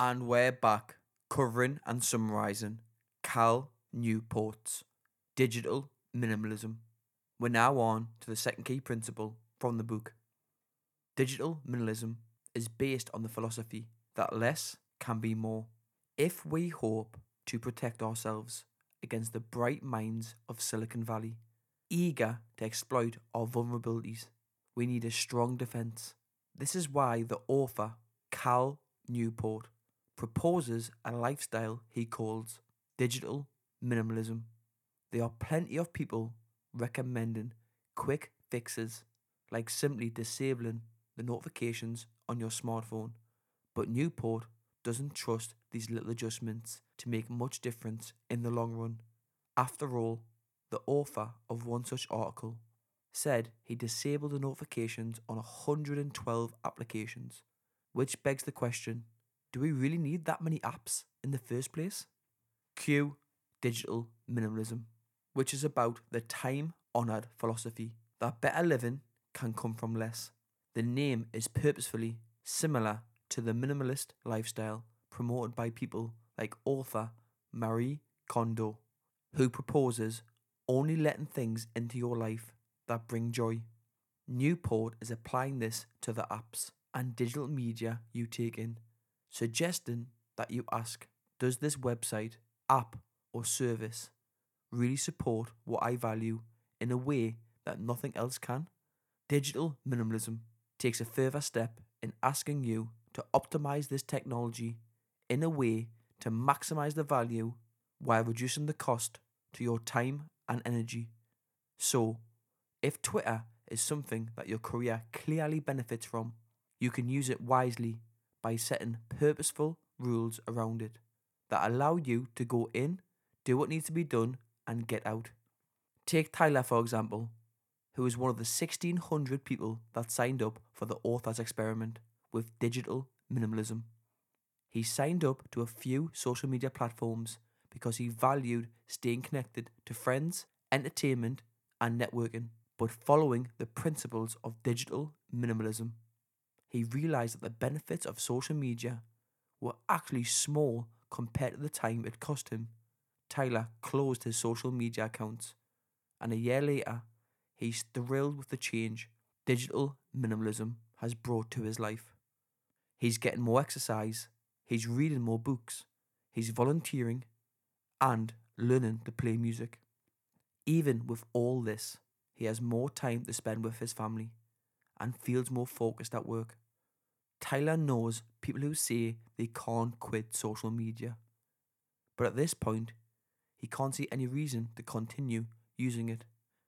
And we're back covering and summarising Cal Newport's digital minimalism. We're now on to the second key principle from the book. Digital minimalism is based on the philosophy that less can be more. If we hope to protect ourselves against the bright minds of Silicon Valley, eager to exploit our vulnerabilities, we need a strong defense. This is why the author, Cal Newport, proposes a lifestyle he calls digital minimalism. There are plenty of people recommending quick fixes like simply disabling the notifications on your smartphone, but Newport doesn't trust these little adjustments to make much difference in the long run. After all, the author of one such article said he disabled the notifications on 112 applications, which begs the question do we really need that many apps in the first place? Q Digital Minimalism, which is about the time honoured philosophy that better living can come from less. The name is purposefully similar to the minimalist lifestyle promoted by people like author Marie Kondo, who proposes only letting things into your life that bring joy. Newport is applying this to the apps and digital media you take in, suggesting that you ask Does this website, app, or service really support what I value in a way that nothing else can? Digital minimalism takes a further step in asking you to optimize this technology in a way to maximize the value while reducing the cost to your time and energy. So, if Twitter is something that your career clearly benefits from, you can use it wisely by setting purposeful rules around it that allow you to go in, do what needs to be done, and get out. Take Tyler, for example, who is one of the 1600 people that signed up for the author's experiment with digital minimalism. He signed up to a few social media platforms because he valued staying connected to friends, entertainment, and networking, but following the principles of digital minimalism. He realized that the benefits of social media were actually small compared to the time it cost him. Tyler closed his social media accounts, and a year later, he's thrilled with the change digital minimalism has brought to his life. He's getting more exercise, he's reading more books, he's volunteering, and learning to play music. Even with all this, he has more time to spend with his family and feels more focused at work. Tyler knows people who say they can't quit social media, but at this point, he can't see any reason to continue using it.